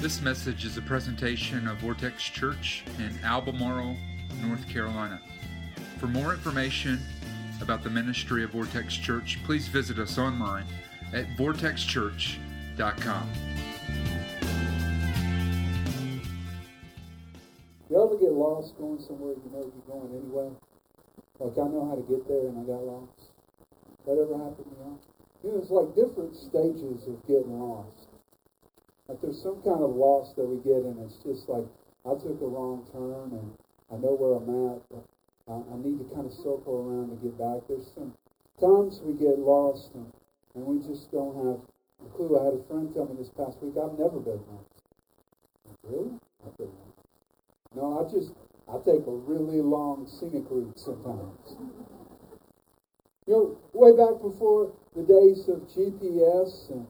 This message is a presentation of Vortex Church in Albemarle, North Carolina. For more information about the ministry of Vortex Church, please visit us online at vortexchurch.com. You ever get lost going somewhere you know you're going anyway? Like I know how to get there and I got lost. That ever happened to you? Know, it's like different stages of getting lost. Like there's some kind of loss that we get, and it's just like I took a wrong turn, and I know where I'm at, but I, I need to kind of circle around to get back. There's some times we get lost, and, and we just don't have a clue. I had a friend tell me this past week, I've never been lost. Really? I've been lost. No, I just I take a really long scenic route sometimes. You know, way back before the days of GPS and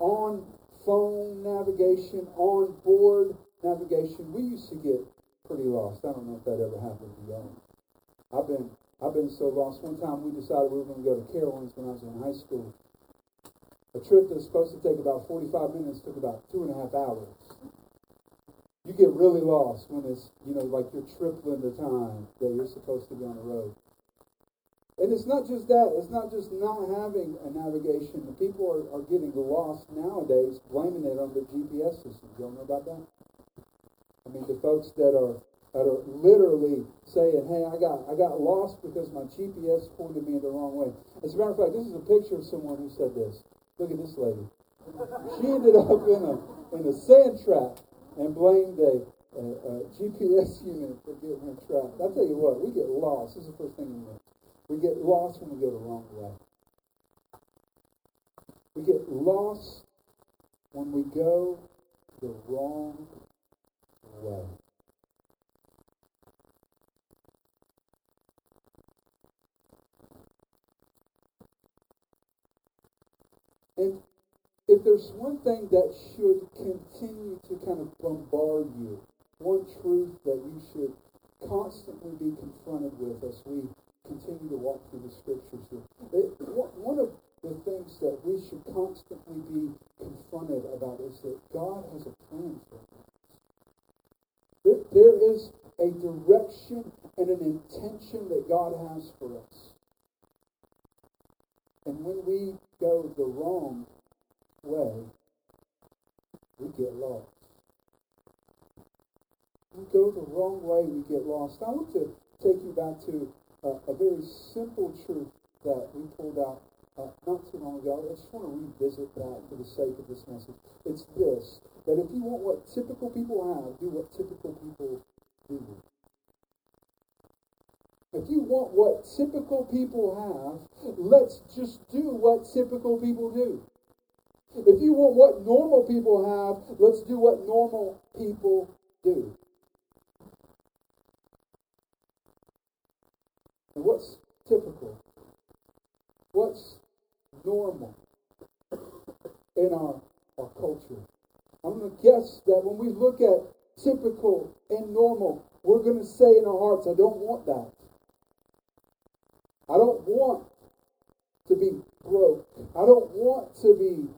on phone navigation, on board navigation, we used to get pretty lost. I don't know if that ever happened to y'all. I've been I've been so lost. One time we decided we were going to go to Carowinds when I was in high school. A trip that's supposed to take about 45 minutes took about two and a half hours. You get really lost when it's, you know, like you're tripling the time that you're supposed to be on the road. And it's not just that. It's not just not having a navigation. The people are, are getting lost nowadays, blaming it on the GPS system. You don't know about that? I mean, the folks that are that are literally saying, "Hey, I got I got lost because my GPS pointed me in the wrong way." As a matter of fact, this is a picture of someone who said this. Look at this lady. She ended up in a in a sand trap and blamed a, a, a GPS unit for getting her trapped. I tell you what, we get lost. This is the first thing we know. We get lost when we go the wrong way. We get lost when we go the wrong way. And if there's one thing that should continue to kind of bombard you, one truth that you should constantly be confronted with as we continue to walk through the scriptures here. It, one of the things that we should constantly be confronted about is that God has a plan for us. There, there is a direction and an intention that God has for us. And when we go the wrong way, we get lost. We go the wrong way, we get lost. I want to take you back to uh, a very simple truth that we pulled out uh, not too long ago. I just want to revisit that for the sake of this message. It's this, that if you want what typical people have, do what typical people do. If you want what typical people have, let's just do what typical people do. If you want what normal people have, let's do what normal people do. What's typical? What's normal in our, our culture? I'm going to guess that when we look at typical and normal, we're going to say in our hearts, I don't want that. I don't want to be broke. I don't want to be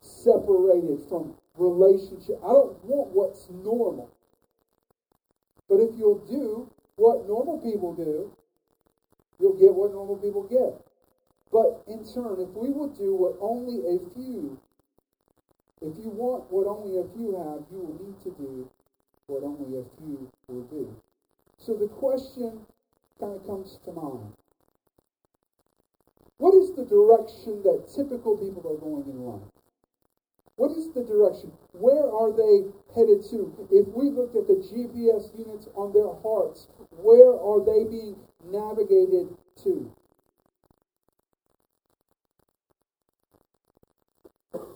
separated from relationship. I don't want what's normal. But if you'll do what normal people do, you'll get what normal people get. But in turn, if we will do what only a few, if you want what only a few have, you will need to do what only a few will do. So the question kind of comes to mind. What is the direction that typical people are going in life? What is the direction? Where are they headed to? If we look at the GPS units on their hearts, where are they being navigated to?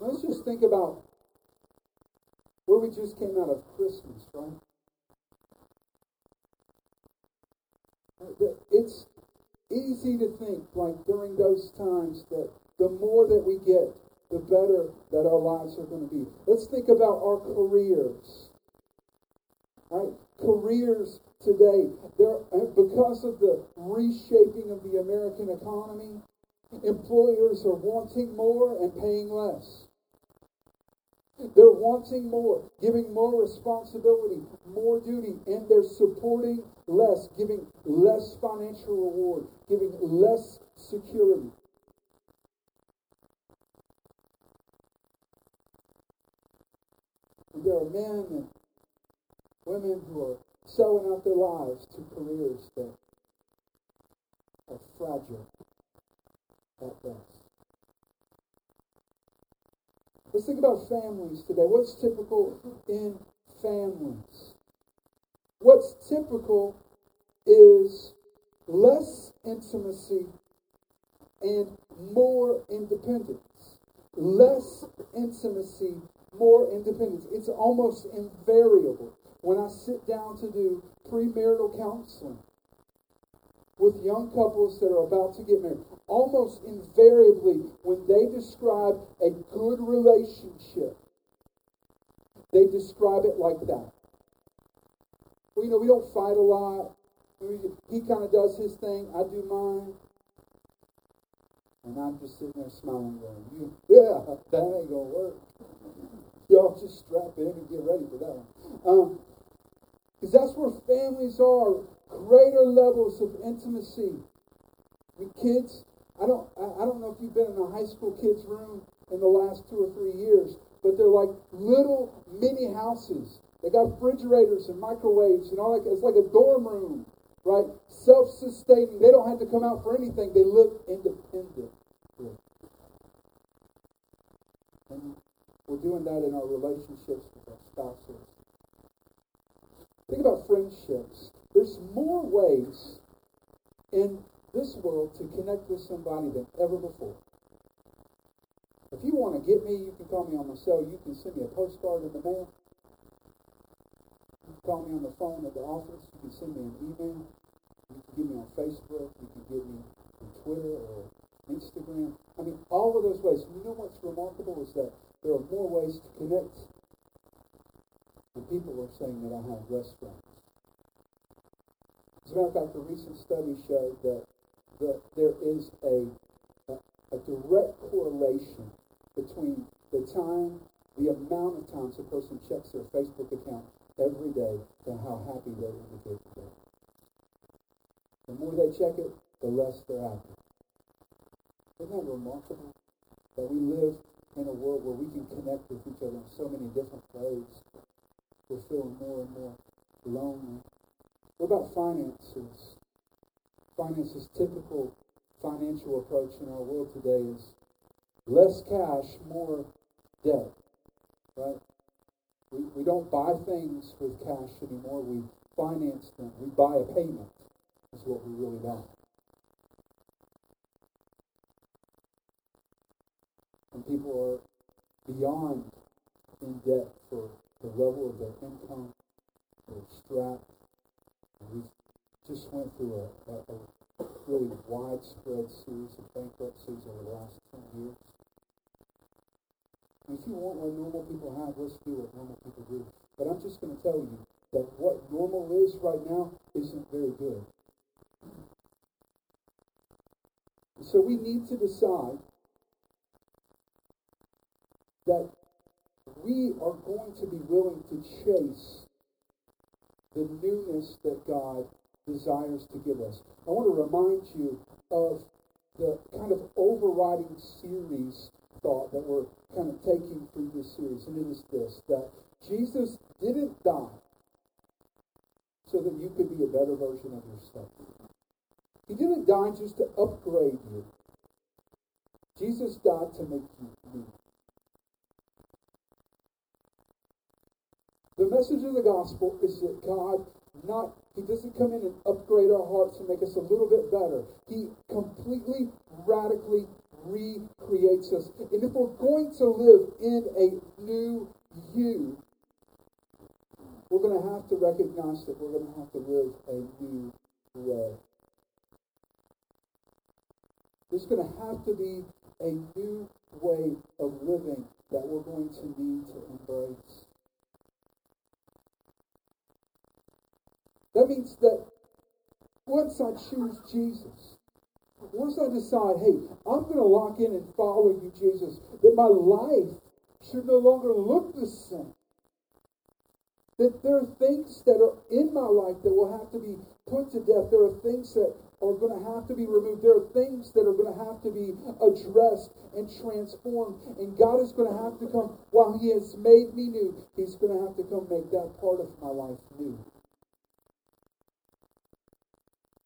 Let's just think about where we just came out of Christmas, right? It's easy to think, like during those times, that the more that we get, the better that our lives are going to be. Let's think about our careers. Right? Careers today, there uh, because of the reshaping of the American economy, employers are wanting more and paying less. They're wanting more, giving more responsibility, more duty, and they're supporting less, giving less financial reward, giving less security. And there are men and women who are selling out their lives to careers that are fragile at best. Let's think about families today. What's typical in families? What's typical is less intimacy and more independence. Less intimacy, more independence. It's almost invariable when I sit down to do premarital counseling with young couples that are about to get married. Almost invariably, when they describe a good relationship, they describe it like that. Well, you know, we don't fight a lot. He kind of does his thing, I do mine. And I'm just sitting there smiling, going, yeah, that ain't going to work. Y'all just strap in and get ready for that one. Because um, that's where families are greater levels of intimacy. With kids, I don't, I, don't know if you've been in a high school kids' room in the last two or three years, but they're like little mini houses. They got refrigerators and microwaves and all that. It's like a dorm room, right? Self-sustaining. They don't have to come out for anything. They live independent. And we're doing that in our relationships with our spouses. Think about friendships. There's more ways in this world to connect with somebody than ever before. If you want to get me, you can call me on my cell. You can send me a postcard in the mail. You can call me on the phone at the office. You can send me an email. You can get me on Facebook. You can get me on Twitter or Instagram. I mean, all of those ways. You know what's remarkable is that there are more ways to connect. And people are saying that I have less friends. As a matter of fact, a recent study showed that, that there is a, a, a direct correlation between the time, the amount of times a person checks their Facebook account every day and how happy they indicate today. The more they check it, the less they're happy. Isn't that remarkable? That we live in a world where we can connect with each other in so many different ways. We're feeling more and more lonely. What about finances? Finances, typical financial approach in our world today is less cash, more debt. Right? We, we don't buy things with cash anymore. We finance them. We buy a payment is what we really buy. And people are beyond in debt for the level of their income. They're strapped we just went through a, a, a really widespread series of bankruptcies over the last 10 years. And if you want what normal people have, let's do what normal people do. But I'm just going to tell you that what normal is right now isn't very good. So we need to decide that we are going to be willing to chase the newness that God desires to give us. I want to remind you of the kind of overriding series thought that we're kind of taking through this series, and it is this that Jesus didn't die so that you could be a better version of yourself. He didn't die just to upgrade you. Jesus died to make you new. The message of the gospel is that God not he doesn't come in and upgrade our hearts and make us a little bit better. He completely, radically recreates us. And if we're going to live in a new you, we're going to have to recognize that we're going to have to live a new way. There's going to have to be a new way of living that we're going to need to embrace. That means that once I choose Jesus, once I decide, hey, I'm going to lock in and follow you, Jesus, that my life should no longer look the same. That there are things that are in my life that will have to be put to death. There are things that are going to have to be removed. There are things that are going to have to be addressed and transformed. And God is going to have to come, while He has made me new, He's going to have to come make that part of my life new.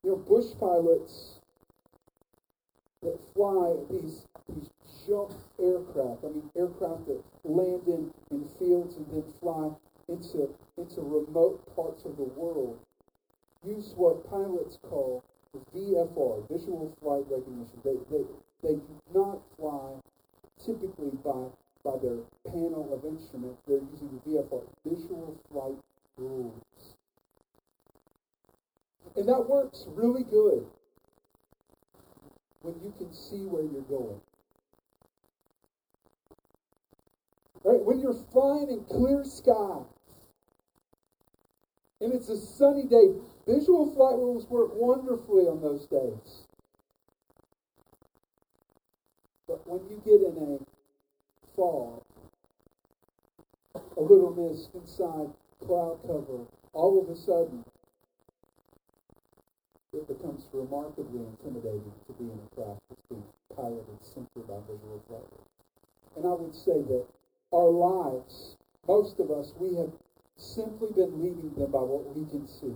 You know, bush pilots that fly these, these jump aircraft, I mean, aircraft that land in, in fields and then fly into, into remote parts of the world use what pilots call VFR, visual flight recognition. They, they, they do not fly typically by, by their panel of instruments. They're using the VFR, visual flight rules. And that works really good when you can see where you're going. Right? When you're flying in clear skies and it's a sunny day, visual flight rules work wonderfully on those days. But when you get in a fog, a little mist inside cloud cover, all of a sudden, it becomes remarkably intimidating to be in a craft that's being piloted simply by visual flight. And I would say that our lives, most of us, we have simply been leading them by what we can see.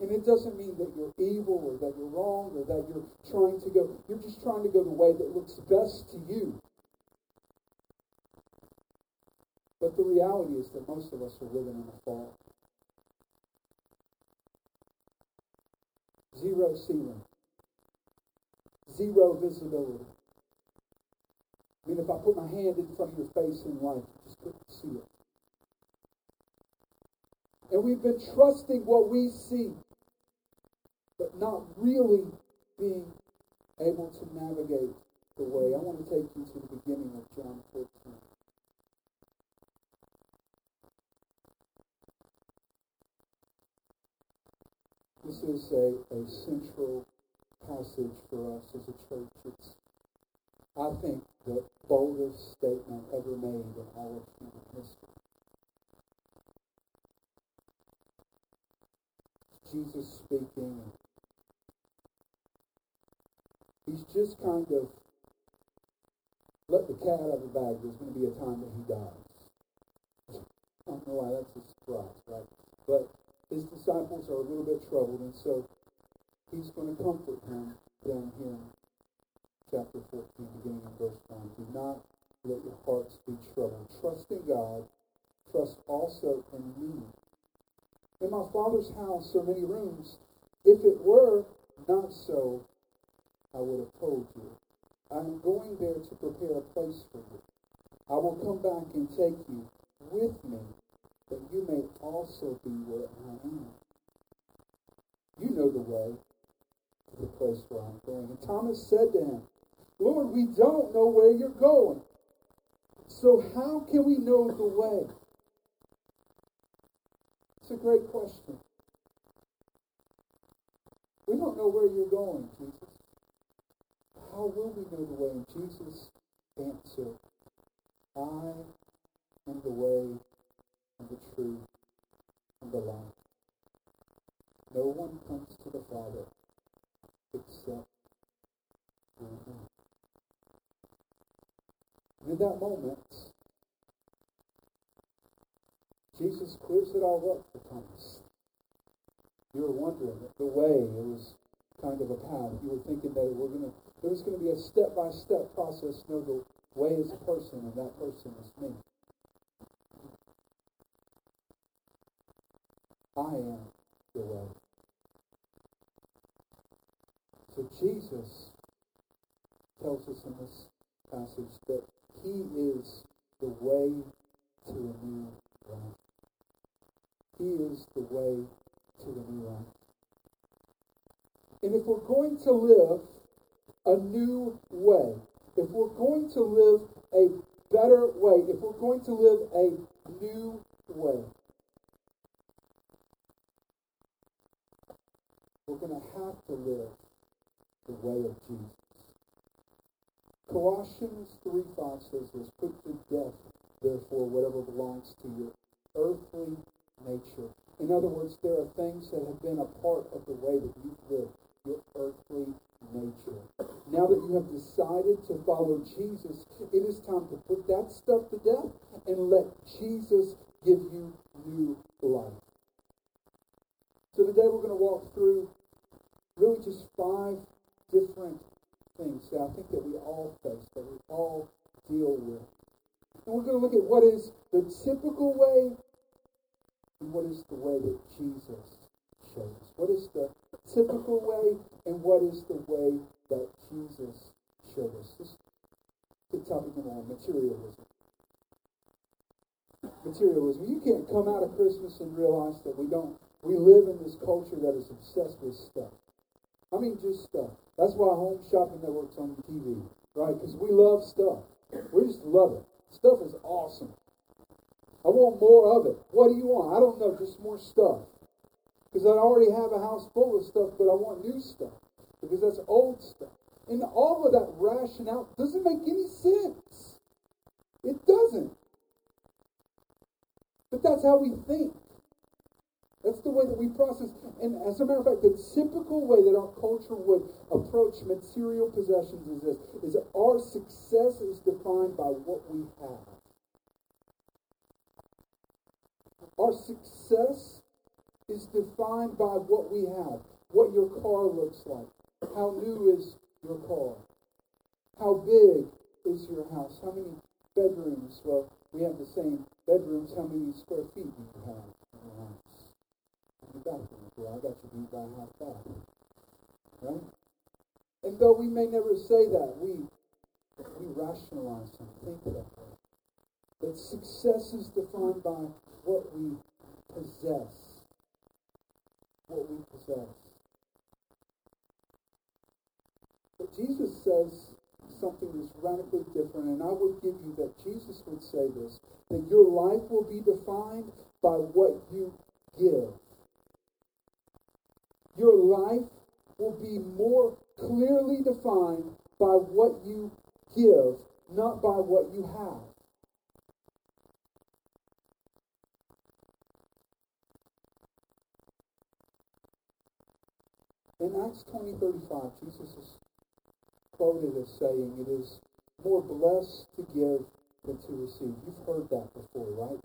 And it doesn't mean that you're evil or that you're wrong or that you're trying to go, you're just trying to go the way that looks best to you. But the reality is that most of us are living in a fog. Zero ceiling. Zero visibility. I mean, if I put my hand in front of your face in life, you just couldn't see it. And we've been trusting what we see, but not really being able to navigate the way. I want to take you to the beginning of John 14. This is a, a central passage for us as a church. It's, I think, the boldest statement ever made in all of human history. Jesus speaking. He's just kind of let the cat out of the bag. There's going to be a time that he dies. I don't know why that's a surprise, right? But his disciples are a little bit troubled, and so he's going to comfort them down here in chapter 14, beginning in verse 1. Do not let your hearts be troubled. Trust in God. Trust also in me. In my Father's house are many rooms. If it were not so, I would have told you. I am going there to prepare a place for you. I will come back and take you with me, that you may also be where I am. You know the way to the place where I'm going. And Thomas said to him, Lord, we don't know where you're going. So how can we know the way? It's a great question. We don't know where you're going, Jesus. How will we know the way? And Jesus answered, I am the way and the truth and the life. No one comes to the Father except through me. In that moment, Jesus clears it all up for Thomas. You were wondering the way it was kind of a path. You were thinking that we're gonna there was gonna be a step by step process. No, the way is a person, and that person is me. I am the way. So Jesus tells us in this passage that he is the way to a new life. He is the way to a new life. And if we're going to live a new way, if we're going to live a better way, if we're going to live a new way, we're going to have to live the way of Jesus. Colossians 3 5 says this Put to death, therefore, whatever belongs to your earthly nature. In other words, there are things that have been a part of the way that you've lived, your earthly nature. Now that you have decided to follow Jesus, it is time to put that stuff to death and let Jesus give you new life. So today we're going to walk through really just five different things that I think that we all face, that we all deal with. And we're going to look at what is the typical way and what is the way that Jesus shows us. What is the typical way and what is the way that Jesus showed us. This is topic number one, materialism. Materialism. You can't come out of Christmas and realize that we don't we live in this culture that is obsessed with stuff. I mean, just stuff. That's why Home Shopping Network's on TV, right? Because we love stuff. We just love it. Stuff is awesome. I want more of it. What do you want? I don't know, just more stuff. Because I already have a house full of stuff, but I want new stuff. Because that's old stuff. And all of that rationale doesn't make any sense. It doesn't. But that's how we think. That's the way that we process. And as a matter of fact, the typical way that our culture would approach material possessions is this, is our success is defined by what we have. Our success is defined by what we have, what your car looks like, how new is your car, how big is your house, how many bedrooms. Well, we have the same bedrooms. How many square feet do you have the bathroom. Well, I got you beat by half that. Right? And though we may never say that, we we rationalize and think that way. That success is defined by what we possess. What we possess. But Jesus says something that's radically different, and I would give you that Jesus would say this that your life will be defined by what you give your life will be more clearly defined by what you give, not by what you have. In Acts 20, 35, Jesus is quoted as saying, It is more blessed to give than to receive. You've heard that before, right?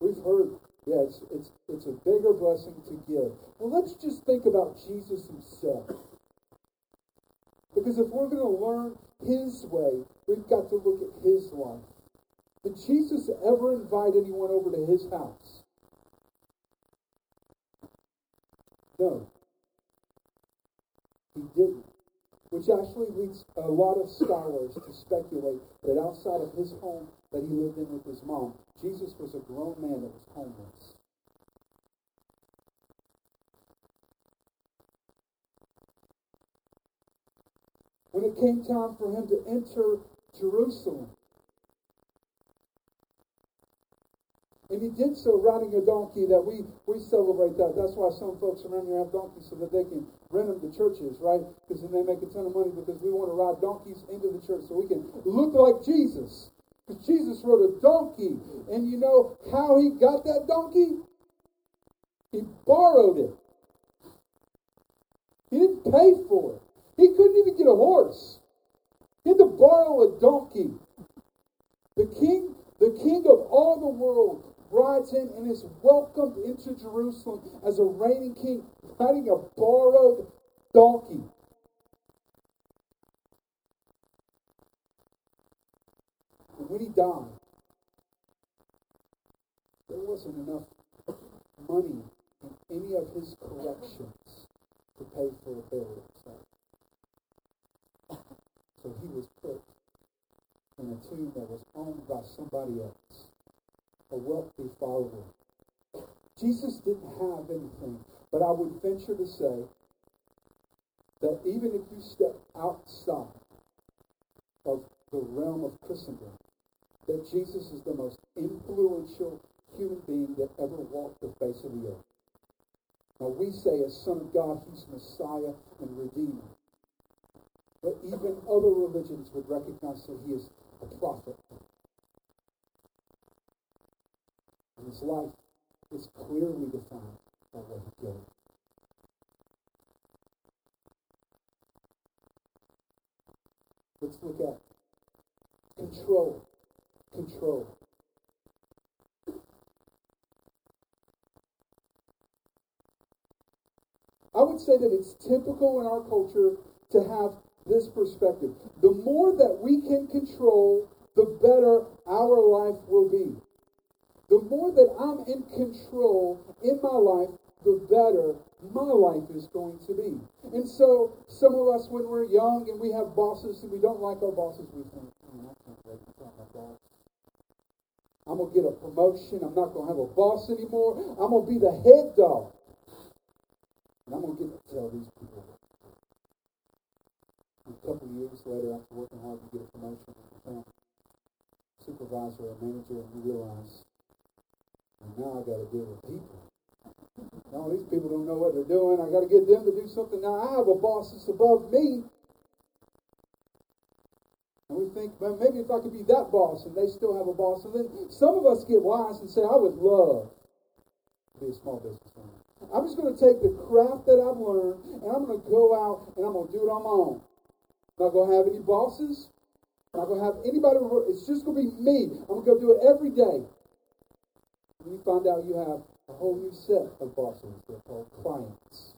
We've heard yeah, it's, it's, it's a bigger blessing to give. Well, let's just think about Jesus himself. Because if we're going to learn his way, we've got to look at his life. Did Jesus ever invite anyone over to his house? No. He didn't. Which actually leads a lot of scholars to speculate that outside of his home that he lived in with his mom, Jesus was a grown man that was homeless. When it came time for him to enter Jerusalem, And he did so riding a donkey that we, we celebrate that. That's why some folks around here have donkeys so that they can rent them to churches, right? Because then they make a ton of money because we want to ride donkeys into the church so we can look like Jesus. Jesus rode a donkey. And you know how he got that donkey? He borrowed it. He didn't pay for it. He couldn't even get a horse. He had to borrow a donkey. The king, the king of all the world rides in and is welcomed into Jerusalem as a reigning king, riding a borrowed donkey. And when he died, there wasn't enough money in any of his collections to pay for a burial site. So he was put in a tomb that was owned by somebody else a wealthy follower. Jesus didn't have anything, but I would venture to say that even if you step outside of the realm of Christendom, that Jesus is the most influential human being that ever walked the face of the earth. Now we say as Son of God, He's Messiah and Redeemer. but even other religions would recognize that he is a prophet. And his life is clearly defined by what he did. Let's look at control. Control. I would say that it's typical in our culture to have this perspective. The more that we can control, the better our life will be. The more that I'm in control in my life, the better my life is going to be. And so, some of us, when we're young and we have bosses and we don't like our bosses, we think, oh, I can't wait to my boss. I'm going to get a promotion. I'm not going to have a boss anymore. I'm going to be the head dog. And I'm going to get to tell these people. A couple of years later, after working hard, to get a promotion and become supervisor or manager, and you realize, and now I got to deal with people. No, these people don't know what they're doing. I got to get them to do something. Now I have a boss that's above me. And we think, well, maybe if I could be that boss, and they still have a boss. And then some of us get wise and say, I would love to be a small business owner. I'm just going to take the craft that I've learned, and I'm going to go out and I'm going to do it on my own. I'm not going to have any bosses. I'm not going to have anybody. It's just going to be me. I'm going to go do it every day. And you find out you have a whole new set of bosses. They're called clients.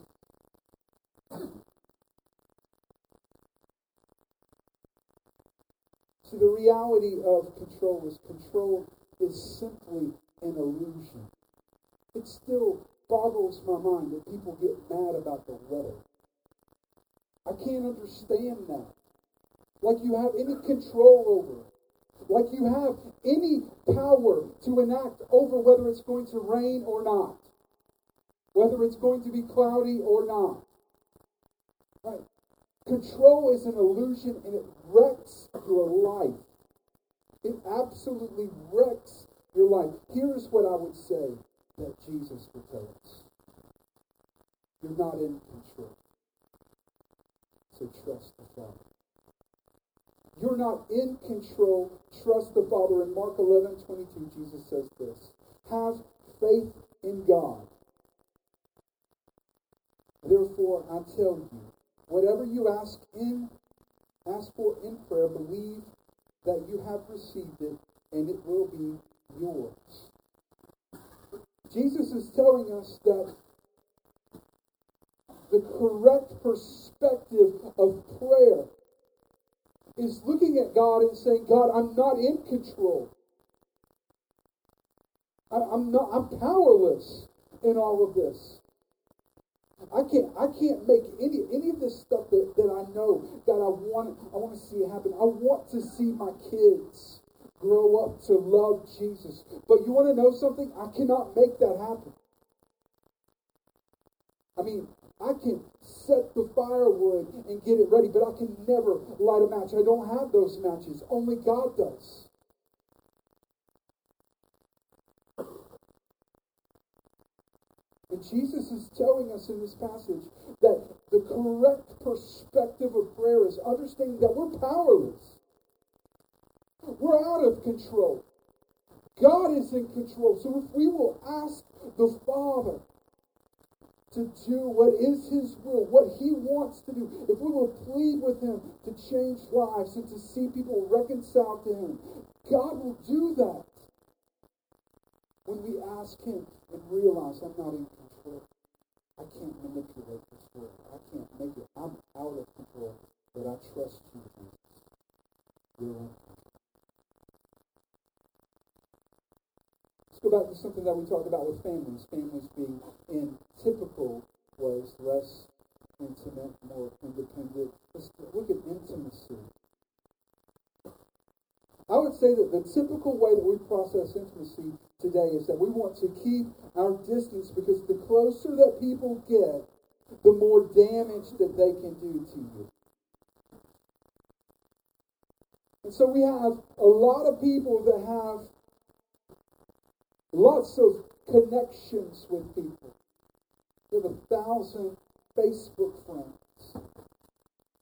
See, the reality of control is control is simply an illusion. It still boggles my mind that people get mad about the weather. I can't understand that. Like you have any control over it like you have any power to enact over whether it's going to rain or not, whether it's going to be cloudy or not. Right? Control is an illusion and it wrecks your life. It absolutely wrecks your life. Here's what I would say that Jesus would tell us You're not in control. So trust the Father. You're not in control. Trust the Father. In Mark 11, 22, Jesus says this Have faith in God. Therefore, I tell you, whatever you ask in, ask for in prayer, believe that you have received it, and it will be yours. Jesus is telling us that the correct perspective of prayer is looking at God and saying, God, I'm not in control. I, am not I'm powerless in all of this. I can't I can't make any any of this stuff that, that I know that I want I want to see it happen. I want to see my kids grow up to love Jesus. But you want to know something? I cannot make that happen. I mean, I can set the firewood and get it ready, but I can never light a match. I don't have those matches. Only God does. And Jesus is telling us in this passage that the correct perspective of prayer is understanding that we're powerless. We're out of control. God is in control. So if we will ask the Father to do what is his will, what he wants to do, if we will plead with him to change lives and to see people reconciled to him, God will do that when we ask him and realize I'm not in I can't manipulate this world. I can't make it. I'm out of control. But I trust you, Jesus. You're in go back to something that we talked about with families. Families being in typical ways less intimate, more independent. Let's look at intimacy. I would say that the typical way that we process intimacy today is that we want to keep our distance because the closer that people get, the more damage that they can do to you. And so we have a lot of people that have lots of connections with people. We have a thousand Facebook friends.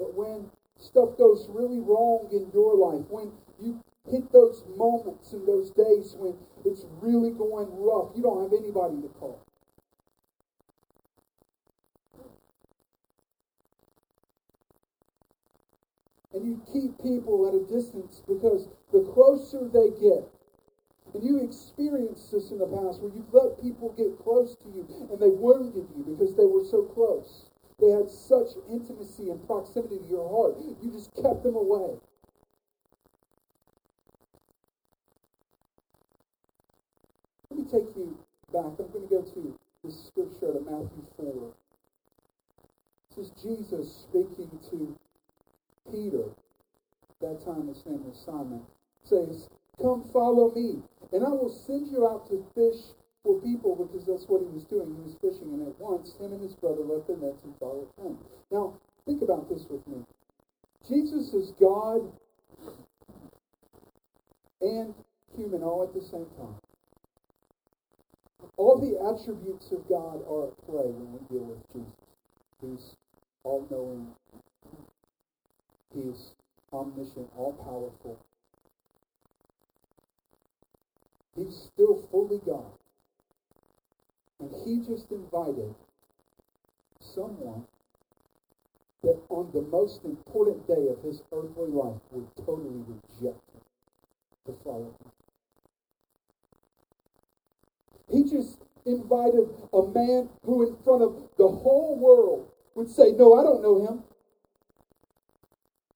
But when stuff goes really wrong in your life, when you hit those moments and those days when it's really going rough, you don't have anybody to call. And you keep people at a distance because the closer they get, and you experienced this in the past where you've let people get close to you and they wounded you because they were so close. They had such intimacy and proximity to your heart. You just kept them away. Let me take you back. I'm going to go to this scripture to Matthew 4. This is Jesus speaking to Peter. That time his name was Simon. Says, Come follow me, and I will send you out to fish for people because that's what he was doing. He was fishing, and at once him and his brother left their nets and followed him. Now, think about this with me. Jesus is God and human all at the same time. All the attributes of God are at play when we deal with Jesus. He's all knowing, He's omniscient, all powerful. He's still fully God. And he just invited someone that on the most important day of his earthly life would totally reject him to follow him. He just invited a man who, in front of the whole world, would say, No, I don't know him.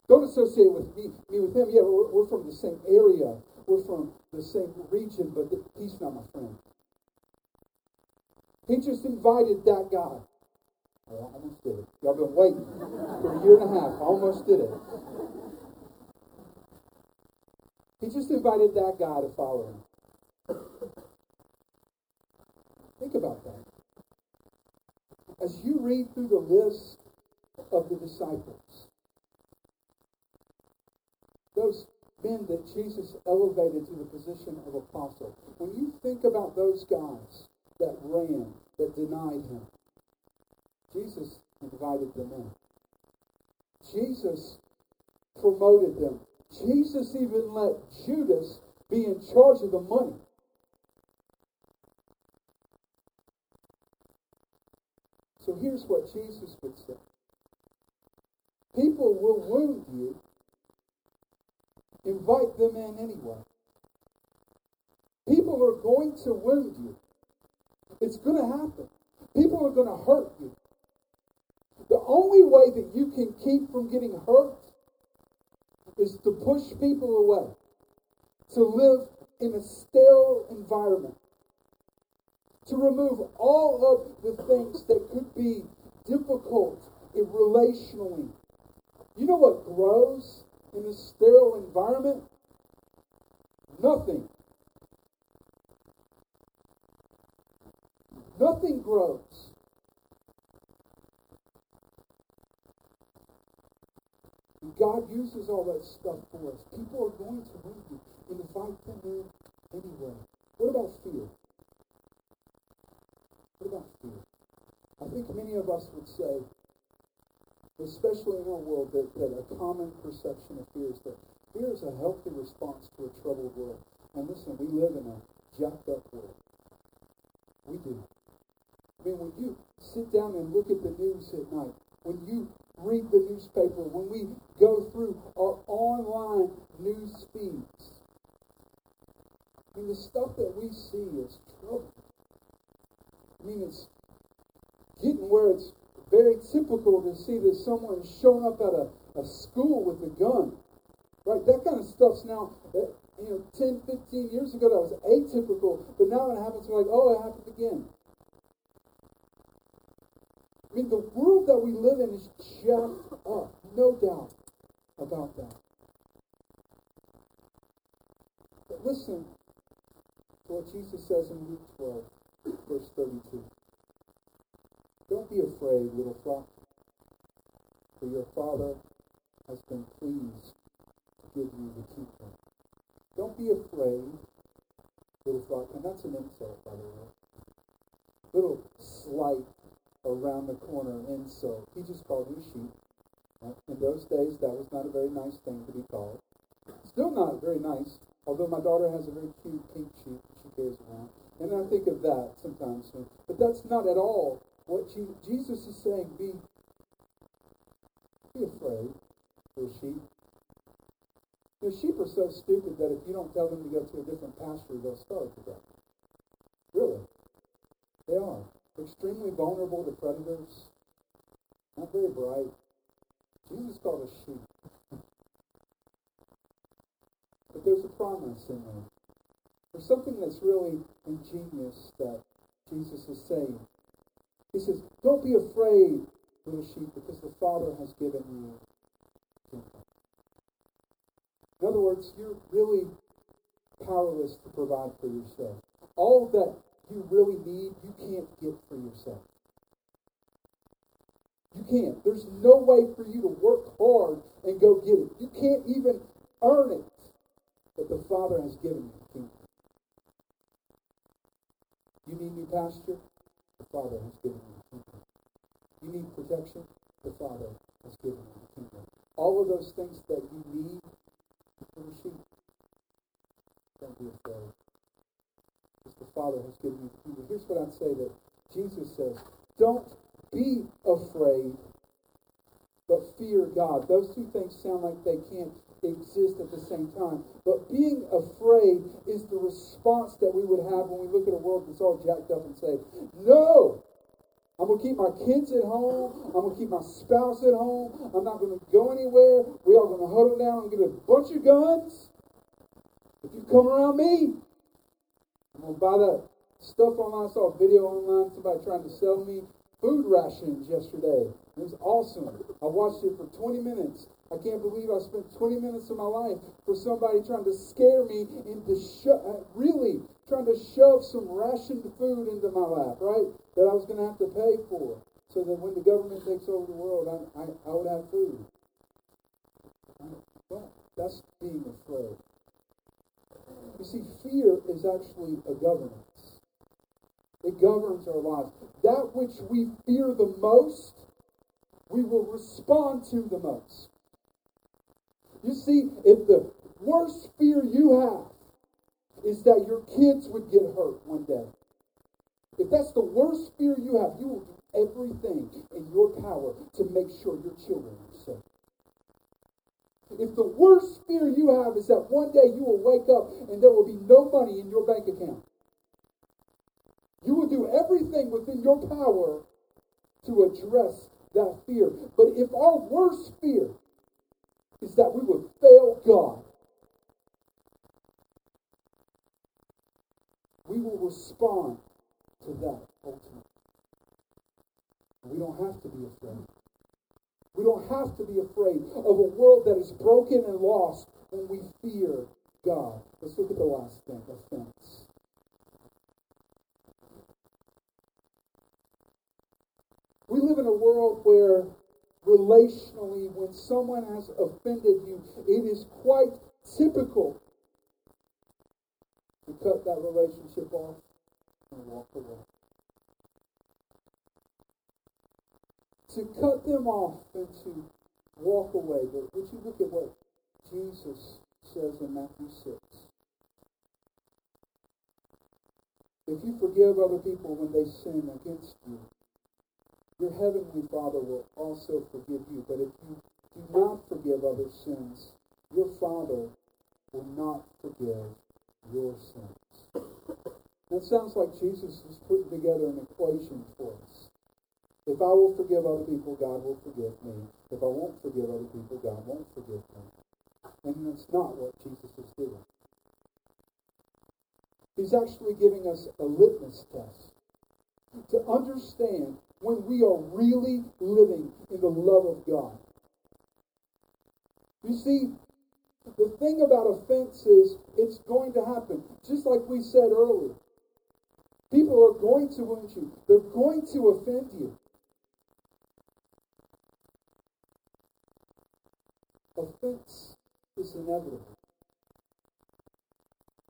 Don't associate with me, me with him. Yeah, we're, we're from the same area. We're from the same region, but he's not my friend. He just invited that guy. Oh, I almost did it. Y'all been waiting for a year and a half. I almost did it. He just invited that guy to follow him. Think about that. As you read through the list of the disciples, those men that Jesus elevated to the position of apostle, when you think about those guys, that ran, that denied him. Jesus invited them in. Jesus promoted them. Jesus even let Judas be in charge of the money. So here's what Jesus would say. People will wound you. Invite them in anyway. People are going to wound you. It's going to happen. People are going to hurt you. The only way that you can keep from getting hurt is to push people away, to live in a sterile environment, to remove all of the things that could be difficult relationally. You know what grows in a sterile environment? Nothing. Nothing grows. God uses all that stuff for us. People are going to move you. Invite them in anyway. What about fear? I think many of us would say, especially in our world, that, that a common perception of fear is that fear is a healthy response to a troubled world. And listen, we live in a jacked up world. We do. I mean, when you sit down and look at the news at night, when you read the newspaper, when we go through our online news feeds, I mean, the stuff that we see is trouble. I mean, it's getting where it's very typical to see that someone showing up at a, a school with a gun. Right? That kind of stuff's now, eh, you know, 10, 15 years ago, that was atypical, but now it happens like, oh, it happened again. I mean, the world that we live in is jacked up, no doubt about that. But listen to what Jesus says in Luke 12, verse 32. Don't be afraid, little flock, for your Father has been pleased to give you the kingdom. Don't be afraid, little flock, and that's an insult, by the way. Little slight around the corner insult. He just called you sheep. Uh, in those days, that was not a very nice thing to be called. Still not very nice, although my daughter has a very cute pink sheep that she carries around. And I think of that sometimes. But that's not at all what Jesus is saying. Be, be afraid, little sheep. The sheep are so stupid that if you don't tell them to go to a different pasture, they'll starve to death. Really. They are. Extremely vulnerable to predators. Not very bright. Jesus called us sheep. but there's a promise in there. There's something that's really ingenious that Jesus is saying. He says, Don't be afraid, little sheep, because the Father has given you kingdom. In other words, you're really powerless to provide for yourself. All that you really need, you can't get for yourself. You can't. There's no way for you to work hard and go get it. You can't even earn it. But the Father has given you kingdom. You need new pasture? The Father has given you the kingdom. You need protection? The Father has given you the kingdom. All of those things that you need for the sheep, don't be afraid. Because the Father has given you the kingdom. Here's what I'd say that Jesus says. Don't be afraid, but fear God. Those two things sound like they can't exist at the same time. But being afraid is the response that we would have when we look at a world that's all jacked up and say, No! I'm going to keep my kids at home. I'm going to keep my spouse at home. I'm not going to go anywhere. We are going to huddle down and get a bunch of guns. If you come around me, I'm going to buy that stuff online. I saw a video online, somebody trying to sell me food rations yesterday. It was awesome. I watched it for 20 minutes. I can't believe I spent 20 minutes of my life for somebody trying to scare me into sho- uh, really trying to shove some rationed food into my lap, right? That I was going to have to pay for so that when the government takes over the world, I, I, I would have food. Well, that's being afraid. You see, fear is actually a governance. It governs our lives. That which we fear the most, we will respond to the most. You see, if the worst fear you have is that your kids would get hurt one day, if that's the worst fear you have, you will do everything in your power to make sure your children are safe. If the worst fear you have is that one day you will wake up and there will be no money in your bank account, you will do everything within your power to address that fear. But if our worst fear is that we would fail God, we will respond to that ultimately. We don't have to be afraid. We don't have to be afraid of a world that is broken and lost when we fear God. Let's look at the last thing offense. We live in a world where relationally, when someone has offended you, it is quite typical to cut that relationship off and walk away. To cut them off and to walk away. But would you look at what Jesus says in Matthew 6? If you forgive other people when they sin against you, your heavenly Father will also forgive you. But if you do not forgive other sins, your Father will not forgive your sins. That sounds like Jesus is putting together an equation for us. If I will forgive other people, God will forgive me. If I won't forgive other people, God won't forgive me. And that's not what Jesus is doing. He's actually giving us a litmus test to understand when we are really living in the love of God. You see, the thing about offense is it's going to happen. Just like we said earlier. People are going to wound you. They're going to offend you. Offense is inevitable.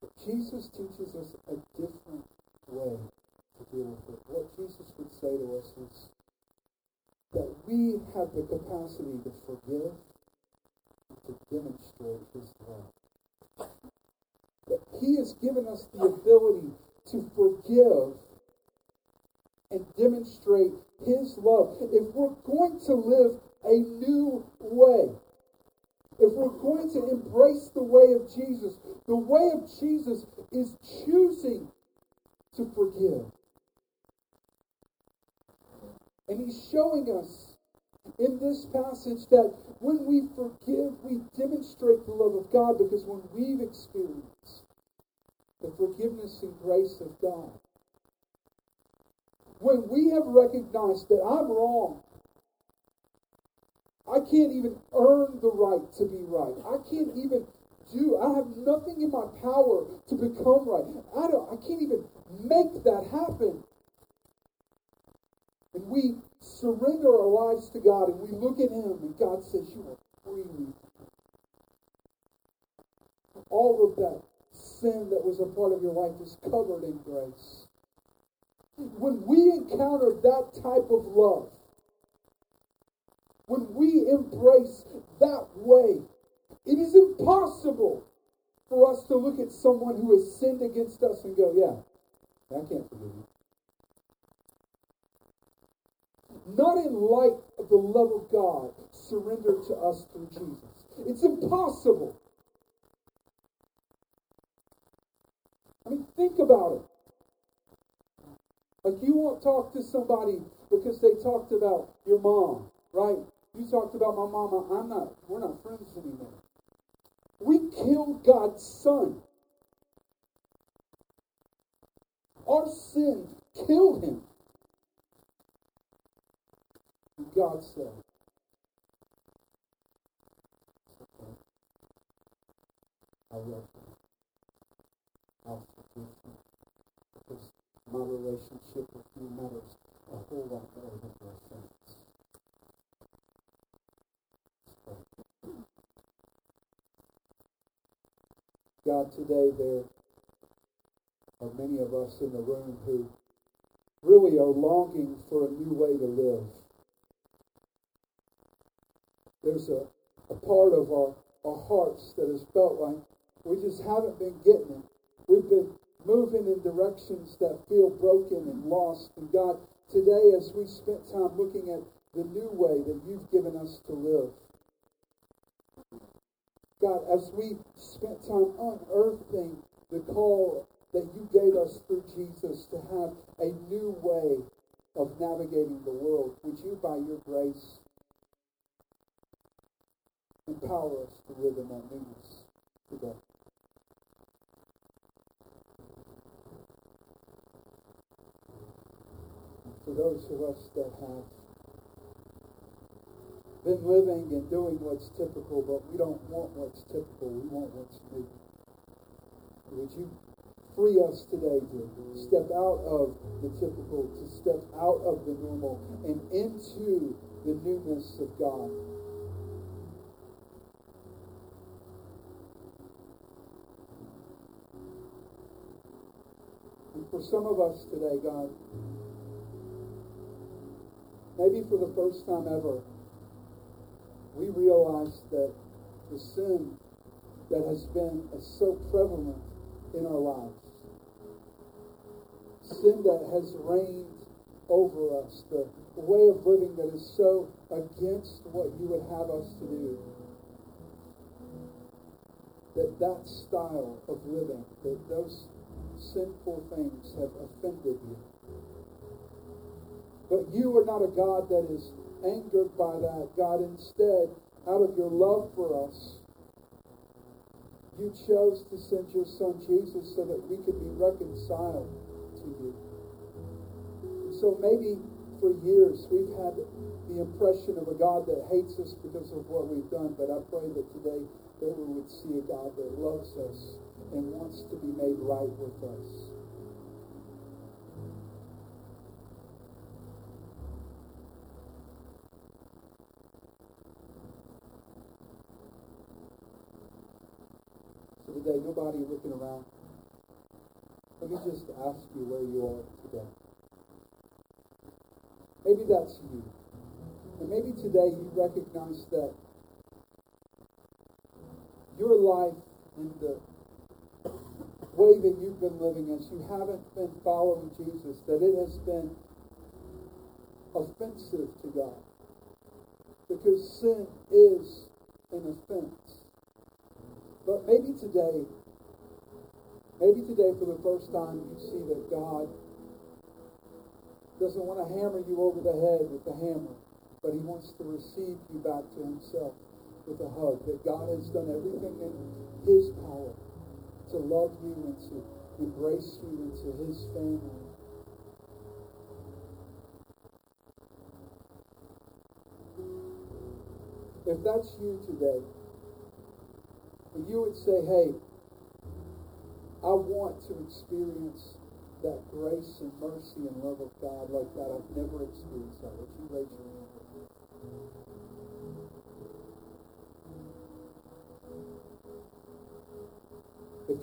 But Jesus teaches us a different way to deal with it. What Jesus say to us is, that we have the capacity to forgive and to demonstrate his love. That he has given us the ability to forgive and demonstrate his love. If we're going to live a new way, if we're going to embrace the way of Jesus, the way of Jesus is choosing to forgive. And he's showing us in this passage that when we forgive, we demonstrate the love of God because when we've experienced the forgiveness and grace of God, when we have recognized that I'm wrong, I can't even earn the right to be right. I can't even do. I have nothing in my power to become right. I don't. I can't even make that happen. And we surrender our lives to God and we look at Him, and God says, You are free. All of that sin that was a part of your life is covered in grace. When we encounter that type of love, when we embrace that way, it is impossible for us to look at someone who has sinned against us and go, Yeah, I can't forgive you. Not in light of the love of God surrendered to us through Jesus. It's impossible. I mean, think about it. Like you won't talk to somebody because they talked about your mom, right? You talked about my mama. I'm not, we're not friends anymore. We killed God's son. Our sin killed him. God said, okay. I love you. I'll forgive you. Because my relationship with you matters a whole lot more than your offense. God, today there are many of us in the room who really are longing for a new way to live. There's a, a part of our, our hearts that has felt like we just haven't been getting it. We've been moving in directions that feel broken and lost. And God, today as we spent time looking at the new way that you've given us to live, God, as we spent time unearthing the call that you gave us through Jesus to have a new way of navigating the world, would you, by your grace, empower us to live in that newness today? for those of us that have been living and doing what's typical, but we don't want what's typical. We want what's new. Would you free us today to step out of the typical, to step out of the normal and into the newness of God? For some of us today, God, maybe for the first time ever, we realize that the sin that has been so prevalent in our lives, sin that has reigned over us, the way of living that is so against what you would have us to do, that that style of living, that those sinful things have offended you. But you are not a God that is angered by that. God, instead, out of your love for us, you chose to send your son Jesus so that we could be reconciled to you. So maybe for years we've had the impression of a God that hates us because of what we've done, but I pray that today that we would see a God that loves us and wants to be made right with us. So today, nobody looking around. Let me just ask you where you are today. Maybe that's you. And maybe today you recognize that your life and the way that you've been living as you haven't been following Jesus, that it has been offensive to God. Because sin is an offense. But maybe today, maybe today for the first time you see that God doesn't want to hammer you over the head with the hammer, but he wants to receive you back to himself with a hug. That God has done everything in his power to love you and to embrace you into his family. If that's you today, you would say, hey, I want to experience that grace and mercy and love of God like that. I've never experienced that. Would you raise your hand?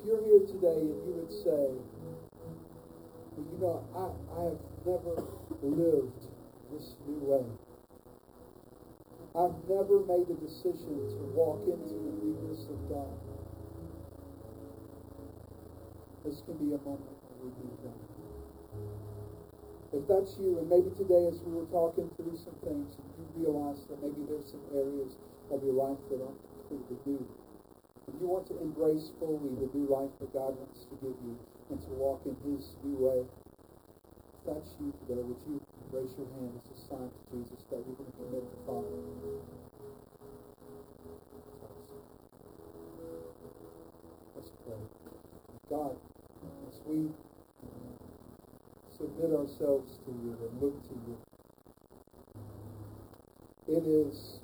If you're here today and you would say, well, you know, I, I have never lived this new way. I've never made a decision to walk into the newness of God. This can be a moment where we do that. if that's you, and maybe today as we were talking through some things, you realize that maybe there's some areas of your life that aren't completely new, you want to embrace fully the new life that God wants to give you and to walk in his new way, if that's you today, would you raise your hand as a sign to Jesus that you're going to commit to follow? Let's pray. God, as we submit ourselves to you and look to you. It is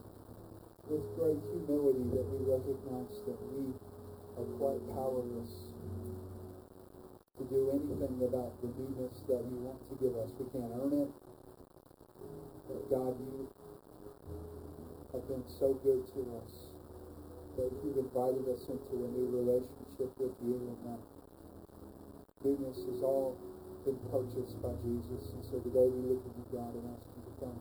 with great humility that we recognize that we are quite powerless to do anything about the newness that you want to give us. We can't earn it. But God, you have been so good to us that you've invited us into a new relationship with you and that newness is all been purchased by Jesus. And so today we look at you, God, and ask you to come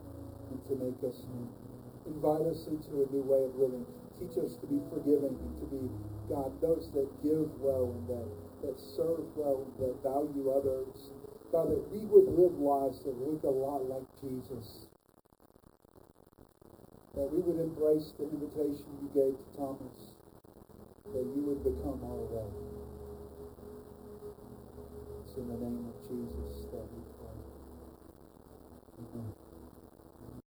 and to make us new. Invite us into a new way of living. Teach us to be forgiving to be, God, those that give well and that, that serve well that value others. God, that we would live lives that look a lot like Jesus. That we would embrace the invitation you gave to Thomas, that you would become our way It's in the name of Jesus